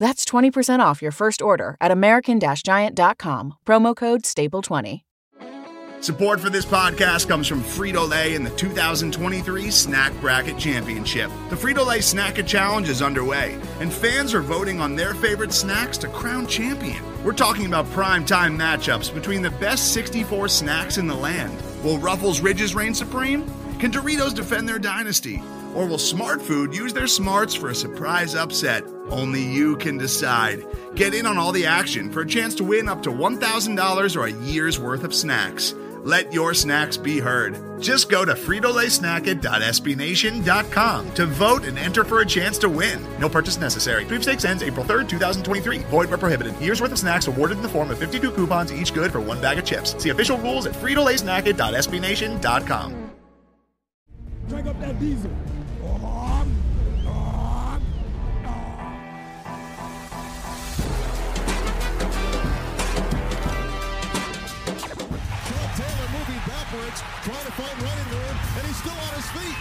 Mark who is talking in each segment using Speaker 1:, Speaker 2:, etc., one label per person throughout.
Speaker 1: That's 20% off your first order at American Giant.com, promo code STAPLE20.
Speaker 2: Support for this podcast comes from Frito Lay and the 2023 Snack Bracket Championship. The Frito Lay Snacket Challenge is underway, and fans are voting on their favorite snacks to crown champion. We're talking about prime time matchups between the best 64 snacks in the land. Will Ruffles Ridges reign supreme? Can Doritos defend their dynasty? Or will Smartfood use their smarts for a surprise upset? Only you can decide. Get in on all the action for a chance to win up to $1,000 or a year's worth of snacks. Let your snacks be heard. Just go to fritolaysnacket.sbnation.com to vote and enter for a chance to win. No purchase necessary. Sweepstakes ends April 3rd, 2023. Void where prohibited. Year's worth of snacks awarded in the form of 52 coupons, each good for one bag of chips. See official rules at fritolaysnacket.sbnation.com.
Speaker 3: Drag up that diesel.
Speaker 4: Trying to find running room, and he's still on his feet.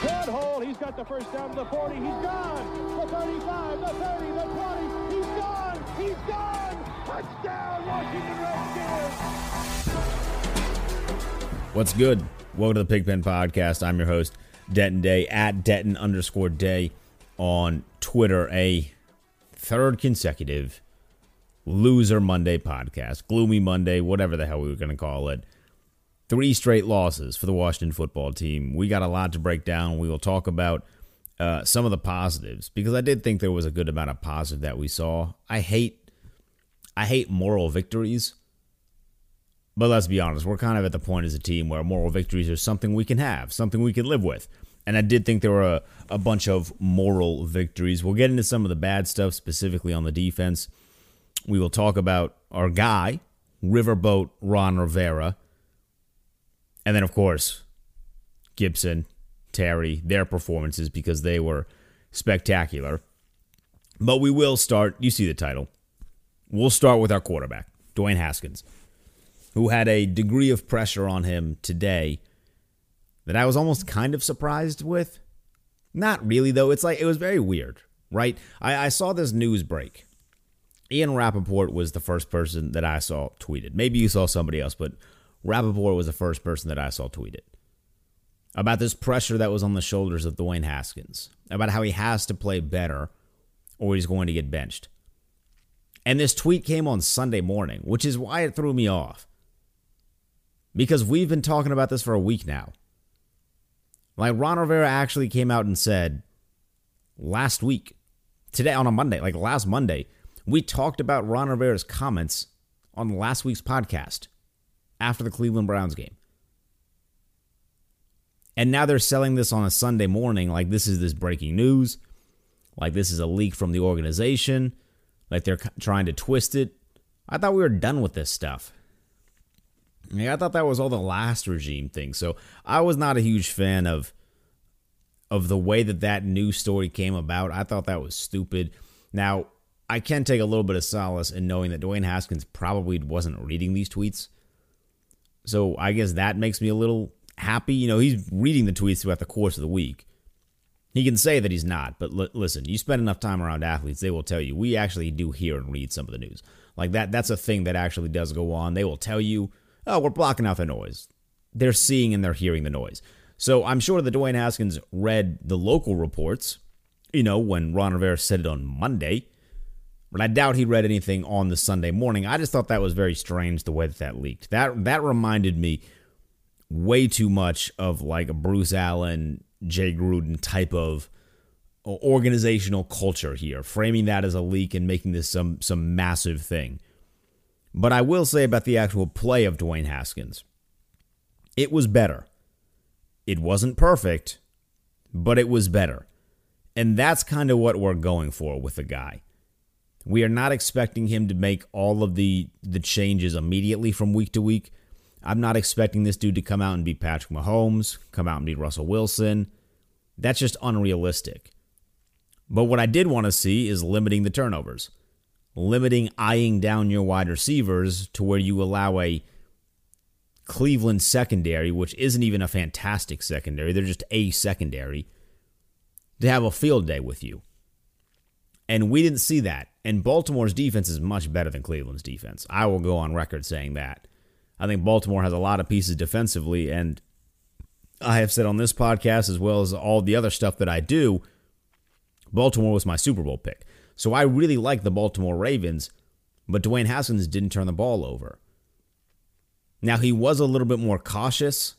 Speaker 3: Good hole. He's got the first down to the 40. He's gone. The 35, the 30, the 20. He's gone. He's gone. Touchdown, Washington Redskins.
Speaker 5: What's good? Welcome to the Pigpen Podcast. I'm your host, Denton Day, at Denton underscore Day on Twitter. A third consecutive loser Monday podcast, gloomy Monday, whatever the hell we were going to call it. Three straight losses for the Washington football team. We got a lot to break down. We will talk about uh, some of the positives because I did think there was a good amount of positive that we saw. I hate, I hate moral victories. But let's be honest, we're kind of at the point as a team where moral victories are something we can have, something we can live with. And I did think there were a, a bunch of moral victories. We'll get into some of the bad stuff, specifically on the defense. We will talk about our guy, Riverboat Ron Rivera. And then, of course, Gibson, Terry, their performances because they were spectacular. But we will start, you see the title. We'll start with our quarterback, Dwayne Haskins who had a degree of pressure on him today that I was almost kind of surprised with. Not really, though. It's like it was very weird, right? I, I saw this news break. Ian Rapoport was the first person that I saw tweeted. Maybe you saw somebody else, but Rapoport was the first person that I saw tweeted about this pressure that was on the shoulders of Dwayne Haskins, about how he has to play better or he's going to get benched. And this tweet came on Sunday morning, which is why it threw me off because we've been talking about this for a week now. Like Ron Rivera actually came out and said last week, today on a Monday, like last Monday, we talked about Ron Rivera's comments on last week's podcast after the Cleveland Browns game. And now they're selling this on a Sunday morning like this is this breaking news, like this is a leak from the organization, like they're trying to twist it. I thought we were done with this stuff. Yeah, I thought that was all the last regime thing. So I was not a huge fan of of the way that that news story came about. I thought that was stupid. Now I can take a little bit of solace in knowing that Dwayne Haskins probably wasn't reading these tweets. So I guess that makes me a little happy. You know, he's reading the tweets throughout the course of the week. He can say that he's not, but l- listen, you spend enough time around athletes, they will tell you we actually do hear and read some of the news. Like that that's a thing that actually does go on. They will tell you oh, we're blocking out the noise. They're seeing and they're hearing the noise. So I'm sure that Dwayne Haskins read the local reports you know, when Ron Rivera said it on Monday. But I doubt he read anything on the Sunday morning. I just thought that was very strange the way that that leaked. That that reminded me way too much of like a Bruce Allen, Jay Gruden type of organizational culture here, framing that as a leak and making this some some massive thing. But I will say about the actual play of Dwayne Haskins, it was better. It wasn't perfect, but it was better. And that's kind of what we're going for with the guy. We are not expecting him to make all of the the changes immediately from week to week. I'm not expecting this dude to come out and be Patrick Mahomes, come out and be Russell Wilson. That's just unrealistic. But what I did want to see is limiting the turnovers, limiting eyeing down your wide receivers to where you allow a Cleveland secondary, which isn't even a fantastic secondary, they're just a secondary, to have a field day with you. And we didn't see that. And Baltimore's defense is much better than Cleveland's defense. I will go on record saying that. I think Baltimore has a lot of pieces defensively, and I have said on this podcast, as well as all the other stuff that I do, Baltimore was my Super Bowl pick. So I really like the Baltimore Ravens, but Dwayne Haskins didn't turn the ball over. Now, he was a little bit more cautious.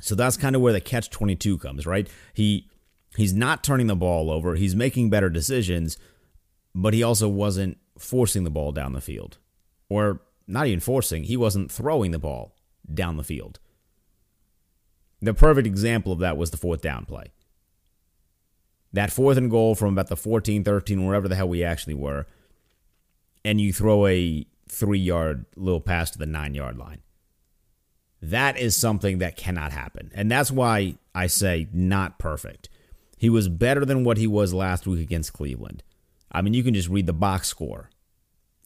Speaker 5: So that's kind of where the catch 22 comes, right? He he's not turning the ball over, he's making better decisions, but he also wasn't forcing the ball down the field. Or not even forcing, he wasn't throwing the ball down the field. The perfect example of that was the fourth down play. That fourth and goal from about the 14, 13, wherever the hell we actually were, and you throw a three yard little pass to the nine yard line. That is something that cannot happen. And that's why I say not perfect. He was better than what he was last week against Cleveland. I mean, you can just read the box score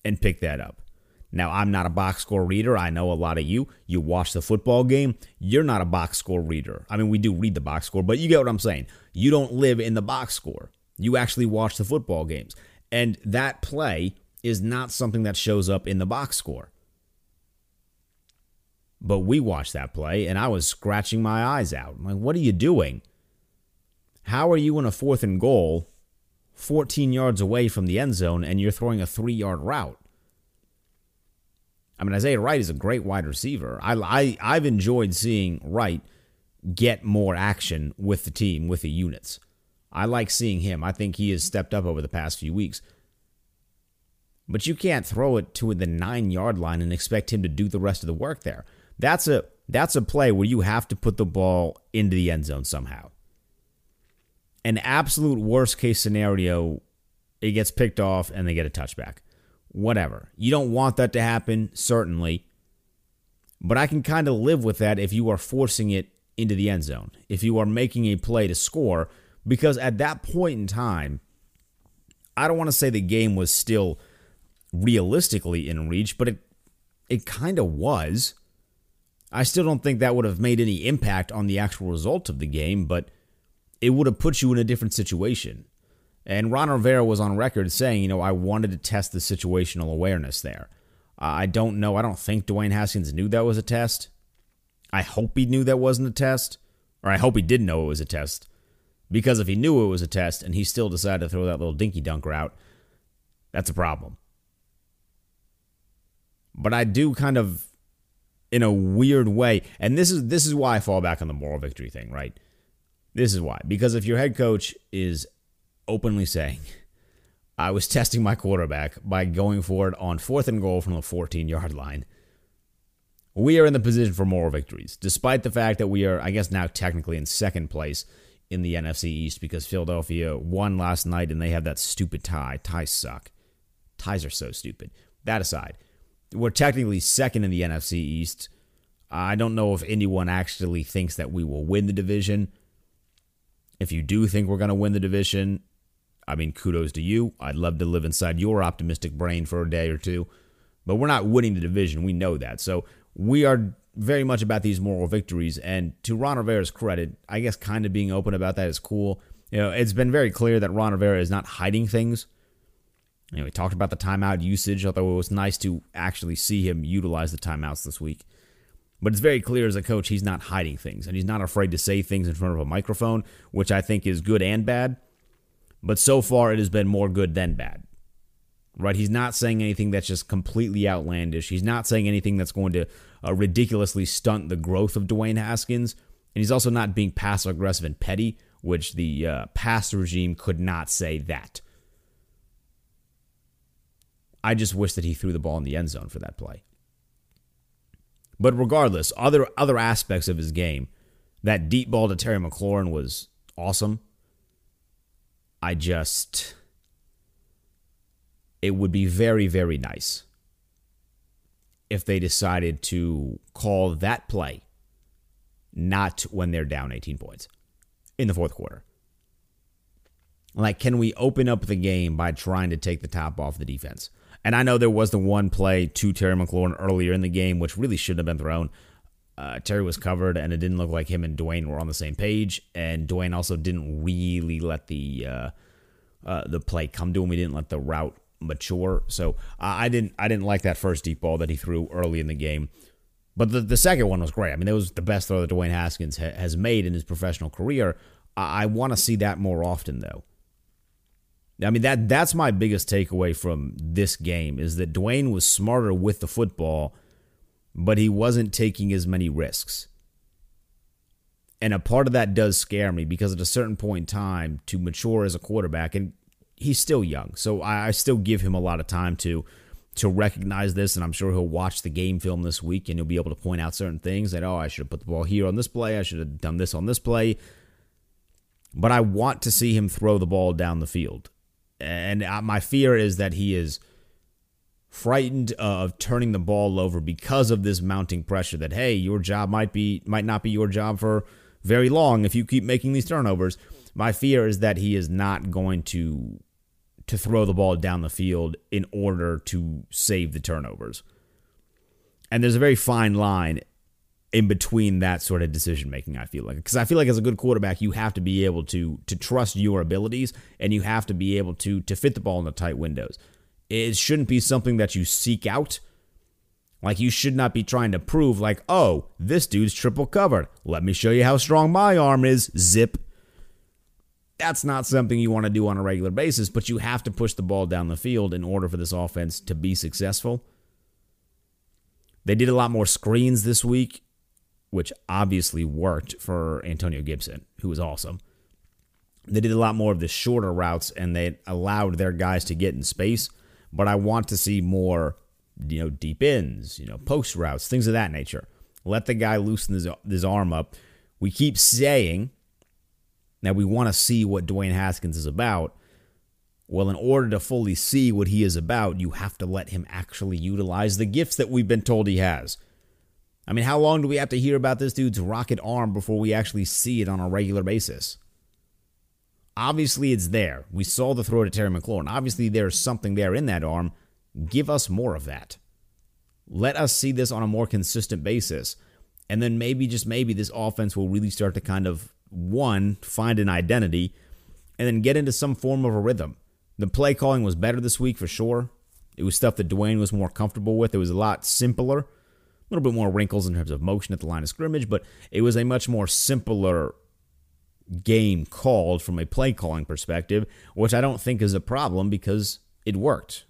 Speaker 5: and pick that up. Now, I'm not a box score reader. I know a lot of you. You watch the football game. You're not a box score reader. I mean, we do read the box score, but you get what I'm saying. You don't live in the box score. You actually watch the football games. And that play is not something that shows up in the box score. But we watched that play, and I was scratching my eyes out. I'm like, what are you doing? How are you in a fourth and goal, 14 yards away from the end zone, and you're throwing a three yard route? I mean, Isaiah Wright is a great wide receiver. I, I, I've enjoyed seeing Wright get more action with the team, with the units. I like seeing him. I think he has stepped up over the past few weeks. But you can't throw it to the nine yard line and expect him to do the rest of the work there. That's a that's a play where you have to put the ball into the end zone somehow. An absolute worst case scenario, it gets picked off and they get a touchback. Whatever. You don't want that to happen, certainly. But I can kind of live with that if you are forcing it into the end zone, if you are making a play to score, because at that point in time, I don't want to say the game was still realistically in reach, but it it kind of was. I still don't think that would have made any impact on the actual result of the game, but it would have put you in a different situation. And Ron Rivera was on record saying, you know, I wanted to test the situational awareness there. Uh, I don't know. I don't think Dwayne Haskins knew that was a test. I hope he knew that wasn't a test, or I hope he did know it was a test. Because if he knew it was a test and he still decided to throw that little dinky dunk out, that's a problem. But I do kind of in a weird way, and this is this is why I fall back on the moral victory thing, right? This is why. Because if your head coach is openly saying, I was testing my quarterback by going for it on fourth and goal from the 14 yard line, we are in the position for moral victories, despite the fact that we are, I guess, now technically in second place in the NFC East because Philadelphia won last night and they have that stupid tie. Ties suck. Ties are so stupid. That aside, we're technically second in the NFC East. I don't know if anyone actually thinks that we will win the division. If you do think we're going to win the division, I mean, kudos to you. I'd love to live inside your optimistic brain for a day or two. But we're not winning the division. We know that. So we are very much about these moral victories. And to Ron Rivera's credit, I guess kind of being open about that is cool. You know, it's been very clear that Ron Rivera is not hiding things. You know, we talked about the timeout usage, although it was nice to actually see him utilize the timeouts this week. But it's very clear as a coach, he's not hiding things, and he's not afraid to say things in front of a microphone, which I think is good and bad. but so far it has been more good than bad. Right? He's not saying anything that's just completely outlandish. He's not saying anything that's going to uh, ridiculously stunt the growth of Dwayne Haskins. And he's also not being passive aggressive and petty, which the uh, past regime could not say that. I just wish that he threw the ball in the end zone for that play. But regardless, other other aspects of his game, that deep ball to Terry McLaurin was awesome. I just it would be very very nice if they decided to call that play not when they're down 18 points in the fourth quarter. Like, can we open up the game by trying to take the top off the defense? And I know there was the one play to Terry McLaurin earlier in the game, which really shouldn't have been thrown. Uh, Terry was covered, and it didn't look like him and Dwayne were on the same page. And Dwayne also didn't really let the uh, uh, the play come to him. He didn't let the route mature. So I didn't I didn't like that first deep ball that he threw early in the game. But the, the second one was great. I mean, it was the best throw that Dwayne Haskins ha- has made in his professional career. I, I want to see that more often, though. I mean that that's my biggest takeaway from this game is that Dwayne was smarter with the football, but he wasn't taking as many risks. And a part of that does scare me because at a certain point in time, to mature as a quarterback, and he's still young, so I, I still give him a lot of time to to recognize this, and I'm sure he'll watch the game film this week and he'll be able to point out certain things that oh, I should have put the ball here on this play, I should have done this on this play. But I want to see him throw the ball down the field and my fear is that he is frightened of turning the ball over because of this mounting pressure that hey your job might be might not be your job for very long if you keep making these turnovers. My fear is that he is not going to to throw the ball down the field in order to save the turnovers. And there's a very fine line in between that sort of decision making i feel like. Because i feel like as a good quarterback you have to be able to to trust your abilities and you have to be able to to fit the ball in the tight windows. It shouldn't be something that you seek out. Like you should not be trying to prove like oh this dude's triple covered. Let me show you how strong my arm is. Zip. That's not something you want to do on a regular basis but you have to push the ball down the field in order for this offense to be successful. They did a lot more screens this week which obviously worked for Antonio Gibson, who was awesome. They did a lot more of the shorter routes and they allowed their guys to get in space, but I want to see more, you know, deep ins, you know, post routes, things of that nature. Let the guy loosen his, his arm up. We keep saying that we want to see what Dwayne Haskins is about. Well, in order to fully see what he is about, you have to let him actually utilize the gifts that we've been told he has. I mean, how long do we have to hear about this dude's rocket arm before we actually see it on a regular basis? Obviously, it's there. We saw the throw to Terry McLaurin. Obviously, there's something there in that arm. Give us more of that. Let us see this on a more consistent basis. And then maybe, just maybe, this offense will really start to kind of, one, find an identity, and then get into some form of a rhythm. The play calling was better this week for sure. It was stuff that Dwayne was more comfortable with. It was a lot simpler little bit more wrinkles in terms of motion at the line of scrimmage, but it was a much more simpler game called from a play calling perspective, which I don't think is a problem because it worked.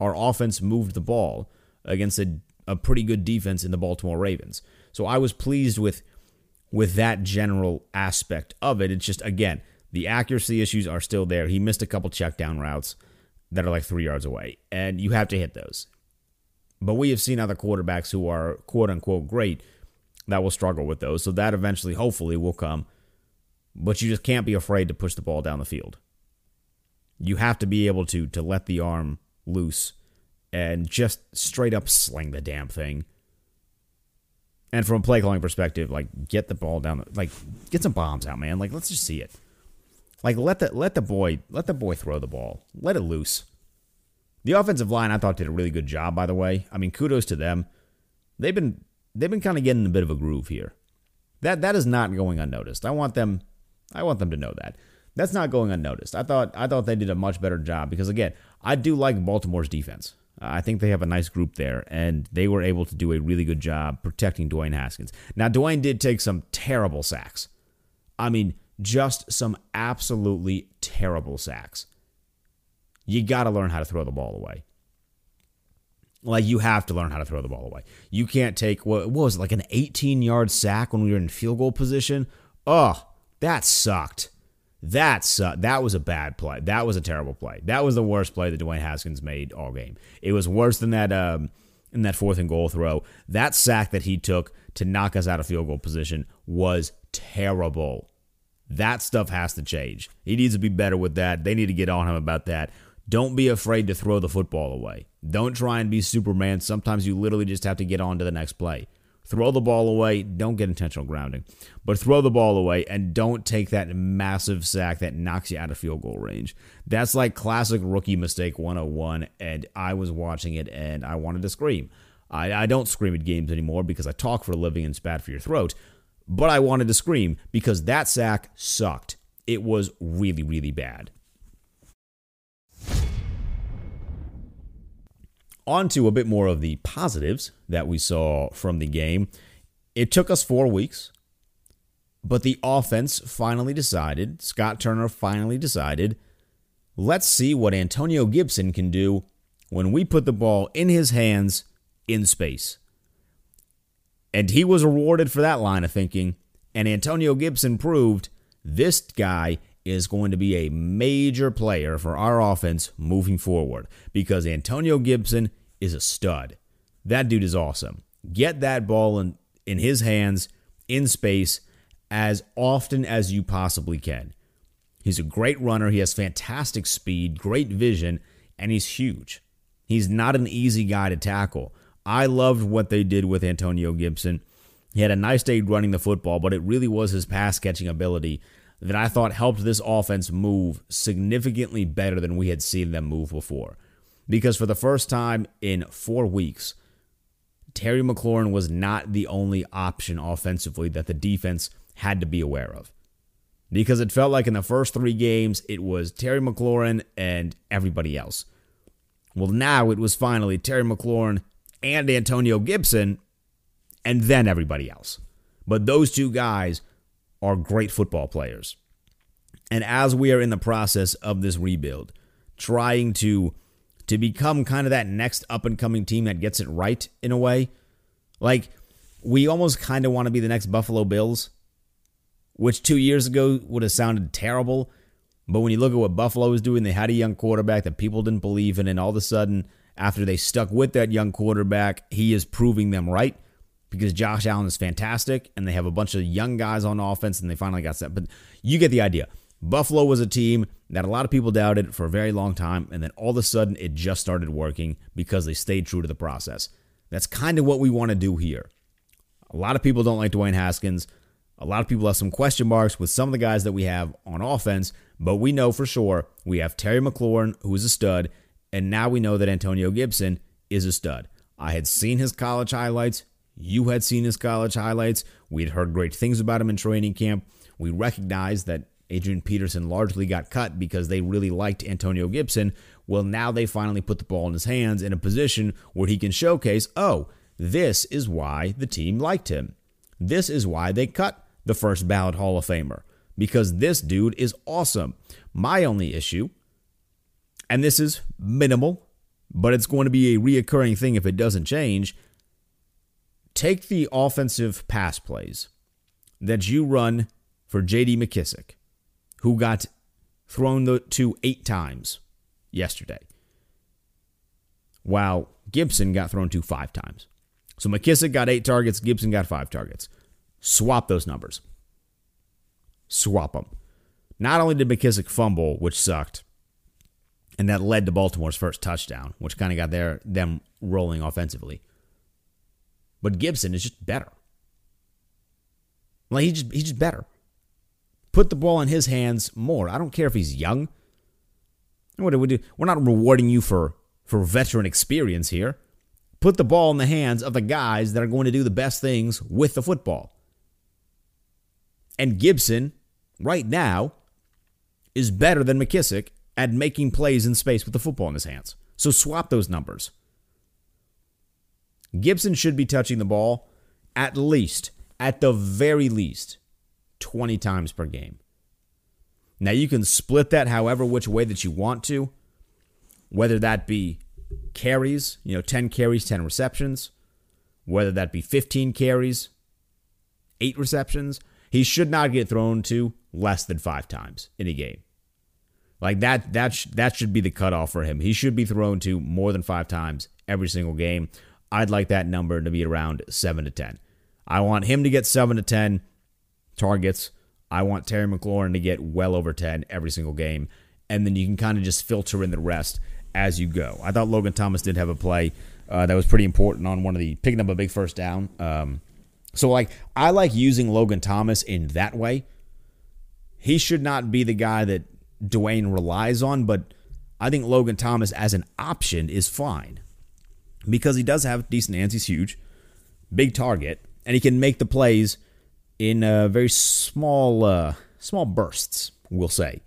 Speaker 5: Our offense moved the ball against a, a pretty good defense in the Baltimore Ravens. So I was pleased with with that general aspect of it. It's just again, the accuracy issues are still there. He missed a couple check down routes that are like three yards away, and you have to hit those. But we have seen other quarterbacks who are quote unquote great that will struggle with those. So that eventually, hopefully, will come. But you just can't be afraid to push the ball down the field. You have to be able to to let the arm loose and just straight up sling the damn thing. And from a play calling perspective, like get the ball down, like get some bombs out, man. Like let's just see it. Like let the let the boy let the boy throw the ball. Let it loose. The offensive line, I thought, did a really good job. By the way, I mean, kudos to them. They've been they've been kind of getting a bit of a groove here. That that is not going unnoticed. I want them I want them to know that. That's not going unnoticed. I thought I thought they did a much better job because again, I do like Baltimore's defense. I think they have a nice group there, and they were able to do a really good job protecting Dwayne Haskins. Now, Dwayne did take some terrible sacks. I mean, just some absolutely terrible sacks. You got to learn how to throw the ball away. Like you have to learn how to throw the ball away. You can't take what, what was it, like an 18 yard sack when we were in field goal position. Oh, that sucked. That sucked. That was a bad play. That was a terrible play. That was the worst play that Dwayne Haskins made all game. It was worse than that um, in that fourth and goal throw. That sack that he took to knock us out of field goal position was terrible. That stuff has to change. He needs to be better with that. They need to get on him about that. Don't be afraid to throw the football away. Don't try and be Superman. Sometimes you literally just have to get on to the next play. Throw the ball away. Don't get intentional grounding, but throw the ball away and don't take that massive sack that knocks you out of field goal range. That's like classic rookie mistake 101. And I was watching it and I wanted to scream. I, I don't scream at games anymore because I talk for a living and it's bad for your throat. But I wanted to scream because that sack sucked. It was really, really bad. On to a bit more of the positives that we saw from the game. It took us four weeks, but the offense finally decided, Scott Turner finally decided, let's see what Antonio Gibson can do when we put the ball in his hands in space. And he was rewarded for that line of thinking. And Antonio Gibson proved this guy is going to be a major player for our offense moving forward because Antonio Gibson is a stud. That dude is awesome. Get that ball in, in his hands in space as often as you possibly can. He's a great runner. He has fantastic speed, great vision, and he's huge. He's not an easy guy to tackle. I loved what they did with Antonio Gibson. He had a nice day running the football, but it really was his pass catching ability that I thought helped this offense move significantly better than we had seen them move before. Because for the first time in four weeks, Terry McLaurin was not the only option offensively that the defense had to be aware of. Because it felt like in the first three games, it was Terry McLaurin and everybody else. Well, now it was finally Terry McLaurin and Antonio Gibson, and then everybody else. But those two guys are great football players. And as we are in the process of this rebuild, trying to to become kind of that next up and coming team that gets it right in a way, like we almost kind of want to be the next Buffalo Bills, which 2 years ago would have sounded terrible, but when you look at what Buffalo is doing, they had a young quarterback that people didn't believe in and all of a sudden after they stuck with that young quarterback, he is proving them right because Josh Allen is fantastic and they have a bunch of young guys on offense and they finally got set. But you get the idea. Buffalo was a team that a lot of people doubted for a very long time, and then all of a sudden it just started working because they stayed true to the process. That's kind of what we want to do here. A lot of people don't like Dwayne Haskins. A lot of people have some question marks with some of the guys that we have on offense, but we know for sure we have Terry McLaurin, who is a stud, and now we know that Antonio Gibson is a stud. I had seen his college highlights. You had seen his college highlights. We had heard great things about him in training camp. We recognized that Adrian Peterson largely got cut because they really liked Antonio Gibson. Well, now they finally put the ball in his hands in a position where he can showcase, oh, this is why the team liked him. This is why they cut the first ballot Hall of Famer because this dude is awesome. My only issue and this is minimal, but it's going to be a reoccurring thing if it doesn't change. Take the offensive pass plays that you run for JD McKissic, who got thrown to eight times yesterday, while Gibson got thrown to five times. So McKissic got eight targets, Gibson got five targets. Swap those numbers. Swap them. Not only did McKissic fumble, which sucked, and that led to Baltimore's first touchdown, which kind of got their them rolling offensively. But Gibson is just better. Like he just he's just better. Put the ball in his hands more. I don't care if he's young. What do we do? We're not rewarding you for for veteran experience here. Put the ball in the hands of the guys that are going to do the best things with the football. And Gibson, right now, is better than McKissic at making plays in space with the football in his hands. So swap those numbers. Gibson should be touching the ball at least, at the very least, 20 times per game. Now you can split that however which way that you want to, whether that be carries, you know, 10 carries, 10 receptions, whether that be 15 carries, 8 receptions. He should not get thrown to less than 5 times in a game. Like that that sh- that should be the cutoff for him. He should be thrown to more than 5 times every single game. I'd like that number to be around 7 to 10. I want him to get 7 to 10 targets. I want Terry McLaurin to get well over 10 every single game. And then you can kind of just filter in the rest as you go. I thought Logan Thomas did have a play uh, that was pretty important on one of the picking up a big first down. Um, so, like, I like using Logan Thomas in that way. He should not be the guy that Dwayne relies on, but I think Logan Thomas as an option is fine because he does have decent hands. He's huge, big target, and he can make the plays in uh, very small uh, small bursts. We'll say.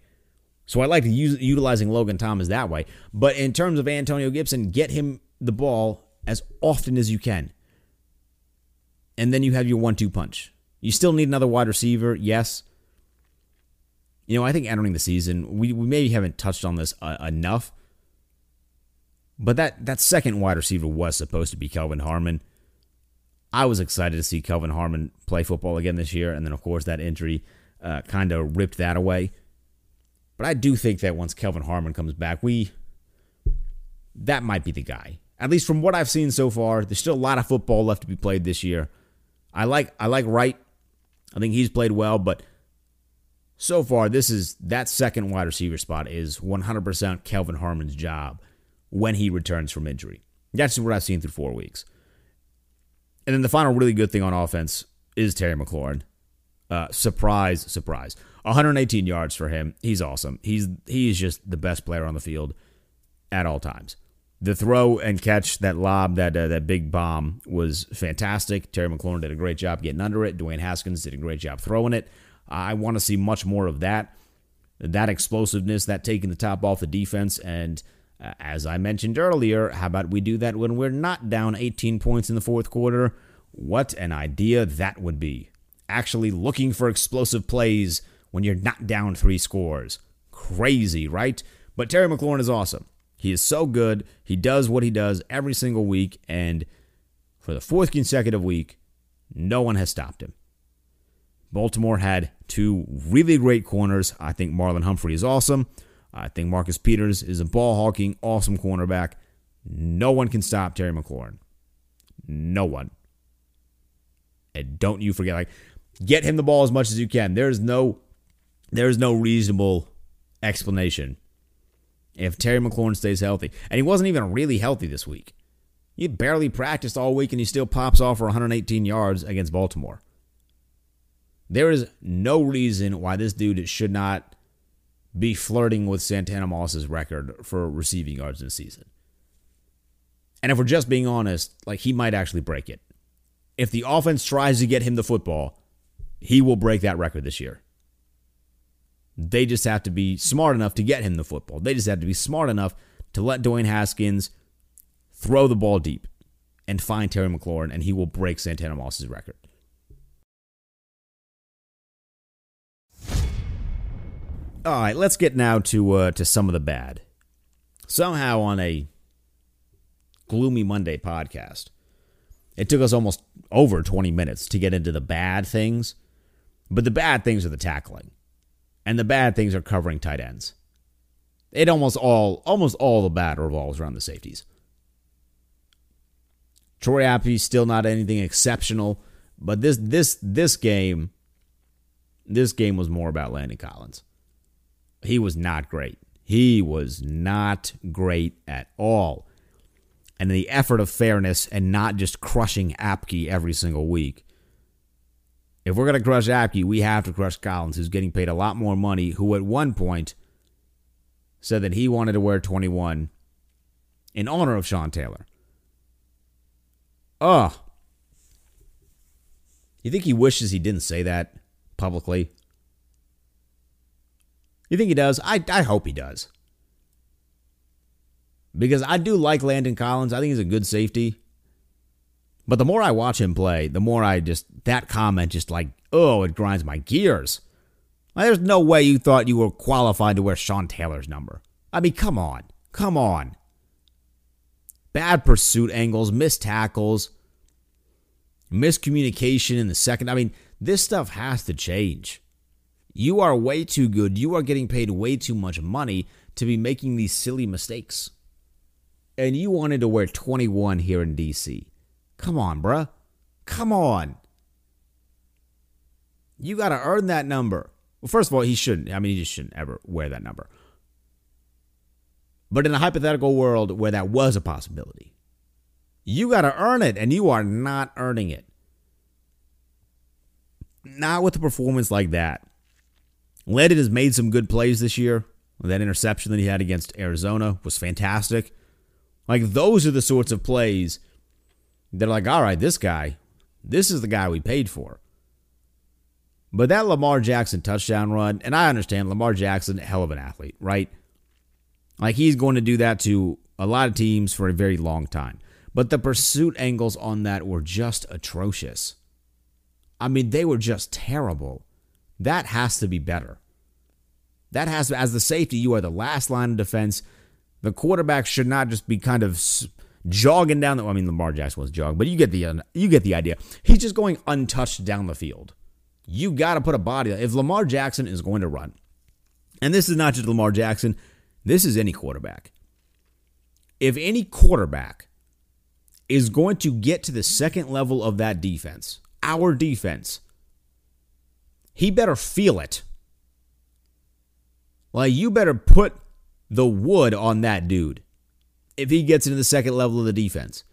Speaker 5: So I like to use utilizing Logan Thomas that way. But in terms of Antonio Gibson, get him the ball as often as you can, and then you have your one-two punch. You still need another wide receiver, yes. You know, I think entering the season, we, we maybe haven't touched on this uh, enough, but that that second wide receiver was supposed to be Kelvin Harmon. I was excited to see Kelvin Harmon play football again this year, and then of course that injury uh, kind of ripped that away. But I do think that once Kelvin Harmon comes back, we that might be the guy. At least from what I've seen so far, there's still a lot of football left to be played this year. I like I like Wright. I think he's played well, but so far this is that second wide receiver spot is 100% Kelvin Harmon's job when he returns from injury. That's what I've seen through 4 weeks. And then the final really good thing on offense is Terry McLaurin. Uh, surprise, surprise. 118 yards for him. He's awesome. He's he's just the best player on the field at all times. The throw and catch, that lob, that uh, that big bomb was fantastic. Terry McLaurin did a great job getting under it. Dwayne Haskins did a great job throwing it. I want to see much more of that, that explosiveness, that taking the top off the defense. And uh, as I mentioned earlier, how about we do that when we're not down 18 points in the fourth quarter? What an idea that would be. Actually looking for explosive plays when you're not down three scores. Crazy, right? But Terry McLaurin is awesome. He is so good. He does what he does every single week. And for the fourth consecutive week, no one has stopped him. Baltimore had two really great corners. I think Marlon Humphrey is awesome. I think Marcus Peters is a ball hawking, awesome cornerback. No one can stop Terry McLaurin. No one. And don't you forget, like, get him the ball as much as you can. There's no there's no reasonable explanation if Terry McLaurin stays healthy. And he wasn't even really healthy this week. He barely practiced all week and he still pops off for 118 yards against Baltimore. There is no reason why this dude should not be flirting with Santana Moss's record for receiving yards in a season. And if we're just being honest, like he might actually break it. If the offense tries to get him the football, he will break that record this year. They just have to be smart enough to get him the football. They just have to be smart enough to let Dwayne Haskins throw the ball deep and find Terry McLaurin, and he will break Santana Moss's record. All right, let's get now to uh, to some of the bad. Somehow on a gloomy Monday podcast, it took us almost over 20 minutes to get into the bad things, but the bad things are the tackling, and the bad things are covering tight ends. It almost all almost all the bad revolves around the safeties. Troy Apke still not anything exceptional, but this this this game this game was more about Landon Collins he was not great. He was not great at all. And the effort of fairness and not just crushing Apke every single week. If we're going to crush Apke, we have to crush Collins, who's getting paid a lot more money, who at one point said that he wanted to wear 21 in honor of Sean Taylor. Ugh. You think he wishes he didn't say that publicly? You think he does? I, I hope he does. Because I do like Landon Collins. I think he's a good safety. But the more I watch him play, the more I just, that comment just like, oh, it grinds my gears. Like, there's no way you thought you were qualified to wear Sean Taylor's number. I mean, come on. Come on. Bad pursuit angles, missed tackles, miscommunication in the second. I mean, this stuff has to change. You are way too good. You are getting paid way too much money to be making these silly mistakes. And you wanted to wear 21 here in DC. Come on, bruh. Come on. You got to earn that number. Well, first of all, he shouldn't. I mean, he just shouldn't ever wear that number. But in a hypothetical world where that was a possibility, you got to earn it, and you are not earning it. Not with a performance like that. Landon has made some good plays this year. That interception that he had against Arizona was fantastic. Like, those are the sorts of plays that are like, all right, this guy, this is the guy we paid for. But that Lamar Jackson touchdown run, and I understand Lamar Jackson, hell of an athlete, right? Like he's going to do that to a lot of teams for a very long time. But the pursuit angles on that were just atrocious. I mean, they were just terrible. That has to be better. That has to, as the safety, you are the last line of defense. The quarterback should not just be kind of jogging down the. I mean, Lamar Jackson was jogging, but you get the you get the idea. He's just going untouched down the field. You got to put a body. If Lamar Jackson is going to run, and this is not just Lamar Jackson, this is any quarterback. If any quarterback is going to get to the second level of that defense, our defense, he better feel it. Like, you better put the wood on that dude if he gets into the second level of the defense.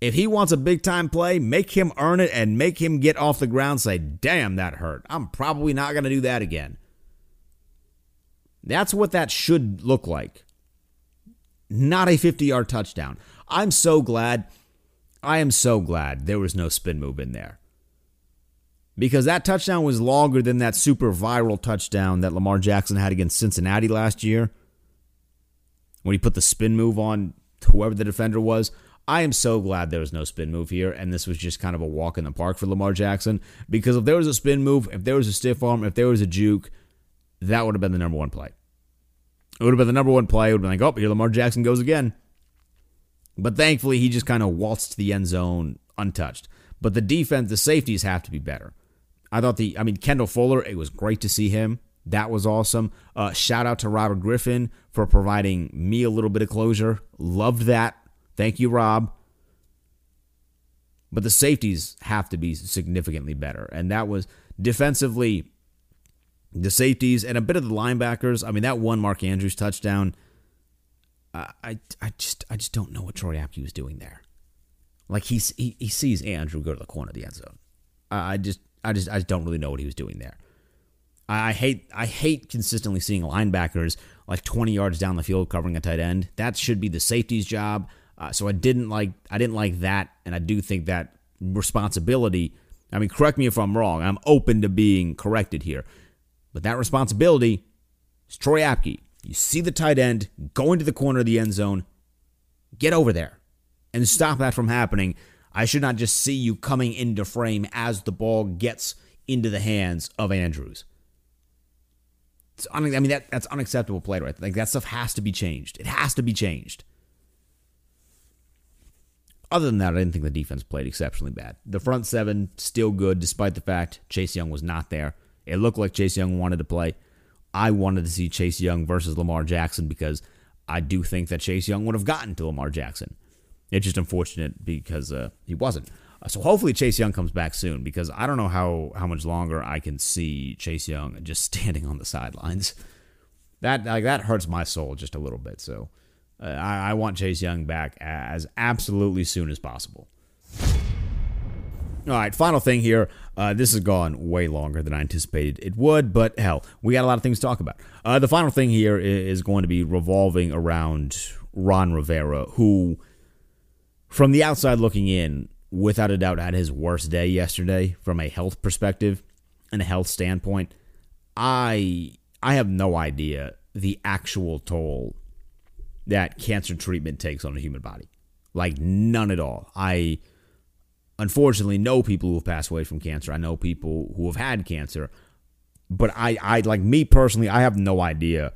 Speaker 5: If he wants a big time play, make him earn it and make him get off the ground say, damn, that hurt. I'm probably not going to do that again. That's what that should look like. Not a 50 yard touchdown. I'm so glad. I am so glad there was no spin move in there. Because that touchdown was longer than that super viral touchdown that Lamar Jackson had against Cincinnati last year. When he put the spin move on whoever the defender was. I am so glad there was no spin move here, and this was just kind of a walk in the park for Lamar Jackson. Because if there was a spin move, if there was a stiff arm, if there was a juke, that would have been the number one play. It would have been the number one play. It would have been like, oh, here Lamar Jackson goes again. But thankfully, he just kind of waltzed to the end zone untouched. But the defense, the safeties have to be better. I thought the, I mean, Kendall Fuller, it was great to see him. That was awesome. Uh, shout out to Robert Griffin for providing me a little bit of closure. Loved that. Thank you, Rob. But the safeties have to be significantly better. And that was defensively, the safeties and a bit of the linebackers. I mean, that one Mark Andrews touchdown. I, I, just I just don't know what Troy Apke was doing there. Like he's, he he sees Andrew go to the corner of the end zone. I just I just I just don't really know what he was doing there. I, I hate I hate consistently seeing linebackers like 20 yards down the field covering a tight end. That should be the safety's job. Uh, so I didn't like I didn't like that, and I do think that responsibility. I mean, correct me if I'm wrong. I'm open to being corrected here, but that responsibility is Troy Apke. You see the tight end going to the corner of the end zone, get over there and stop that from happening. I should not just see you coming into frame as the ball gets into the hands of Andrews. Un- I mean that that's unacceptable play right. Like that stuff has to be changed. It has to be changed. Other than that, I didn't think the defense played exceptionally bad. The front seven still good, despite the fact Chase Young was not there. It looked like Chase Young wanted to play. I wanted to see Chase Young versus Lamar Jackson because I do think that Chase Young would have gotten to Lamar Jackson. It's just unfortunate because uh, he wasn't. Uh, so hopefully Chase Young comes back soon because I don't know how how much longer I can see Chase Young just standing on the sidelines. That like that hurts my soul just a little bit. So uh, I, I want Chase Young back as absolutely soon as possible. All right, final thing here. Uh, this has gone way longer than I anticipated it would, but hell, we got a lot of things to talk about. Uh, the final thing here is going to be revolving around Ron Rivera, who, from the outside looking in, without a doubt had his worst day yesterday from a health perspective and a health standpoint. I I have no idea the actual toll that cancer treatment takes on a human body. Like none at all. I unfortunately know people who have passed away from cancer. I know people who have had cancer. But I, I like me personally, I have no idea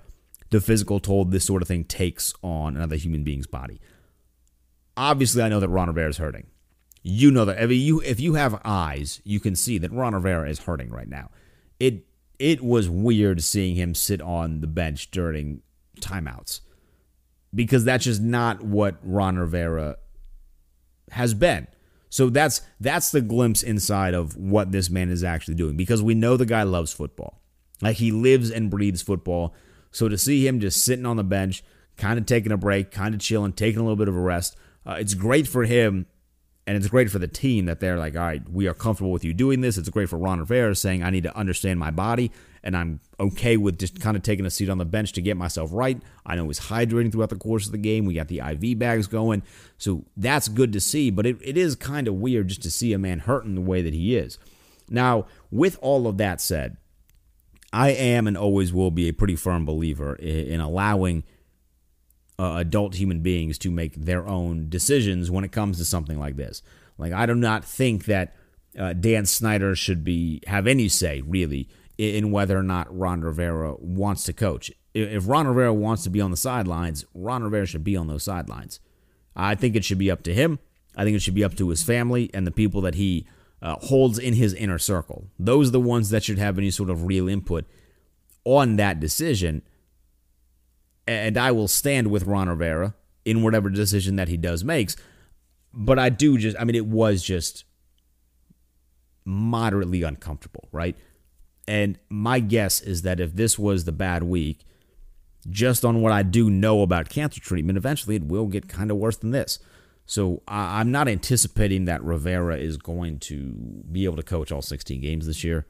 Speaker 5: the physical toll this sort of thing takes on another human being's body. Obviously, I know that Ron Rivera is hurting. You know that if you if you have eyes, you can see that Ron Rivera is hurting right now. It it was weird seeing him sit on the bench during timeouts because that's just not what Ron Rivera has been. So that's that's the glimpse inside of what this man is actually doing because we know the guy loves football. Like he lives and breathes football. So to see him just sitting on the bench, kind of taking a break, kind of chilling, taking a little bit of a rest, uh, it's great for him and it's great for the team that they're like, all right, we are comfortable with you doing this. It's great for Ron Rivera saying, I need to understand my body, and I'm okay with just kind of taking a seat on the bench to get myself right. I know he's hydrating throughout the course of the game. We got the IV bags going. So that's good to see, but it, it is kind of weird just to see a man hurting the way that he is. Now, with all of that said, I am and always will be a pretty firm believer in, in allowing – uh, adult human beings to make their own decisions when it comes to something like this. Like I do not think that uh, Dan Snyder should be have any say really in whether or not Ron Rivera wants to coach. If Ron Rivera wants to be on the sidelines, Ron Rivera should be on those sidelines. I think it should be up to him. I think it should be up to his family and the people that he uh, holds in his inner circle. Those are the ones that should have any sort of real input on that decision and I will stand with Ron Rivera in whatever decision that he does makes. But I do just, I mean, it was just moderately uncomfortable, right? And my guess is that if this was the bad week, just on what I do know about cancer treatment, eventually it will get kind of worse than this. So I'm not anticipating that Rivera is going to be able to coach all 16 games this year.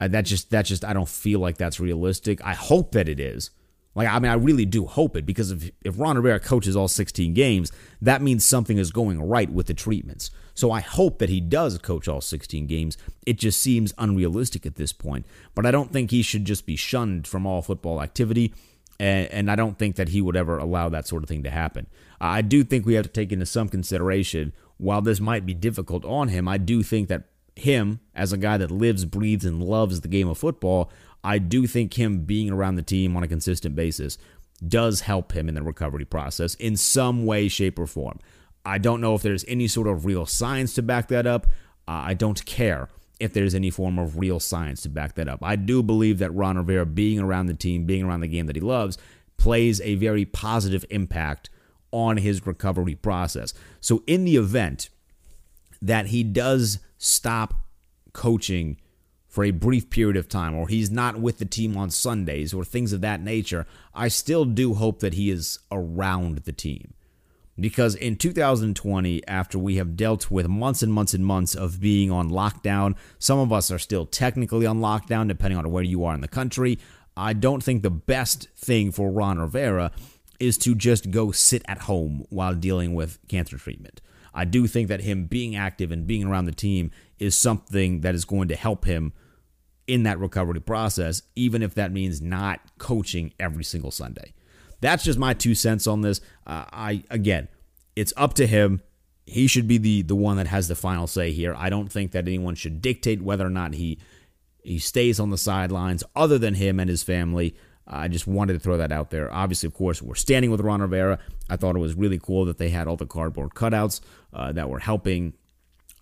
Speaker 5: That just that just I don't feel like that's realistic. I hope that it is. Like, I mean, I really do hope it because if, if Ron Rivera coaches all 16 games, that means something is going right with the treatments. So I hope that he does coach all 16 games. It just seems unrealistic at this point. But I don't think he should just be shunned from all football activity. And, and I don't think that he would ever allow that sort of thing to happen. I do think we have to take into some consideration, while this might be difficult on him, I do think that him, as a guy that lives, breathes, and loves the game of football, I do think him being around the team on a consistent basis does help him in the recovery process in some way, shape, or form. I don't know if there's any sort of real science to back that up. Uh, I don't care if there's any form of real science to back that up. I do believe that Ron Rivera being around the team, being around the game that he loves, plays a very positive impact on his recovery process. So, in the event that he does stop coaching for a brief period of time, or he's not with the team on Sundays, or things of that nature, I still do hope that he is around the team. Because in 2020, after we have dealt with months and months and months of being on lockdown, some of us are still technically on lockdown, depending on where you are in the country. I don't think the best thing for Ron Rivera is to just go sit at home while dealing with cancer treatment. I do think that him being active and being around the team is something that is going to help him in that recovery process, even if that means not coaching every single Sunday. That's just my two cents on this. Uh, I again, it's up to him. He should be the the one that has the final say here. I don't think that anyone should dictate whether or not he he stays on the sidelines, other than him and his family. I just wanted to throw that out there. Obviously, of course, we're standing with Ron Rivera. I thought it was really cool that they had all the cardboard cutouts uh, that were helping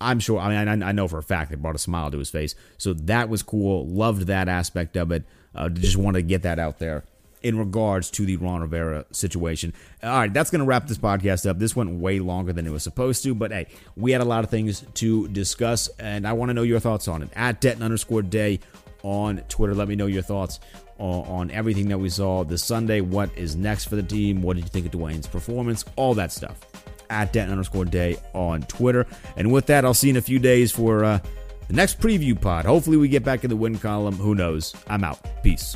Speaker 5: I'm sure. I mean, I, I, know for a fact it brought a smile to his face. So that was cool. Loved that aspect of it. Uh, just wanted to get that out there in regards to the Ron Rivera situation. All right, that's going to wrap this podcast up. This went way longer than it was supposed to, but hey, we had a lot of things to discuss, and I want to know your thoughts on it. At Denton underscore day on Twitter, let me know your thoughts on everything that we saw this Sunday. What is next for the team? What did you think of Dwayne's performance? All that stuff at Denton underscore day on Twitter. And with that, I'll see you in a few days for uh, the next preview pod. Hopefully, we get back in the win column. Who knows? I'm out. Peace.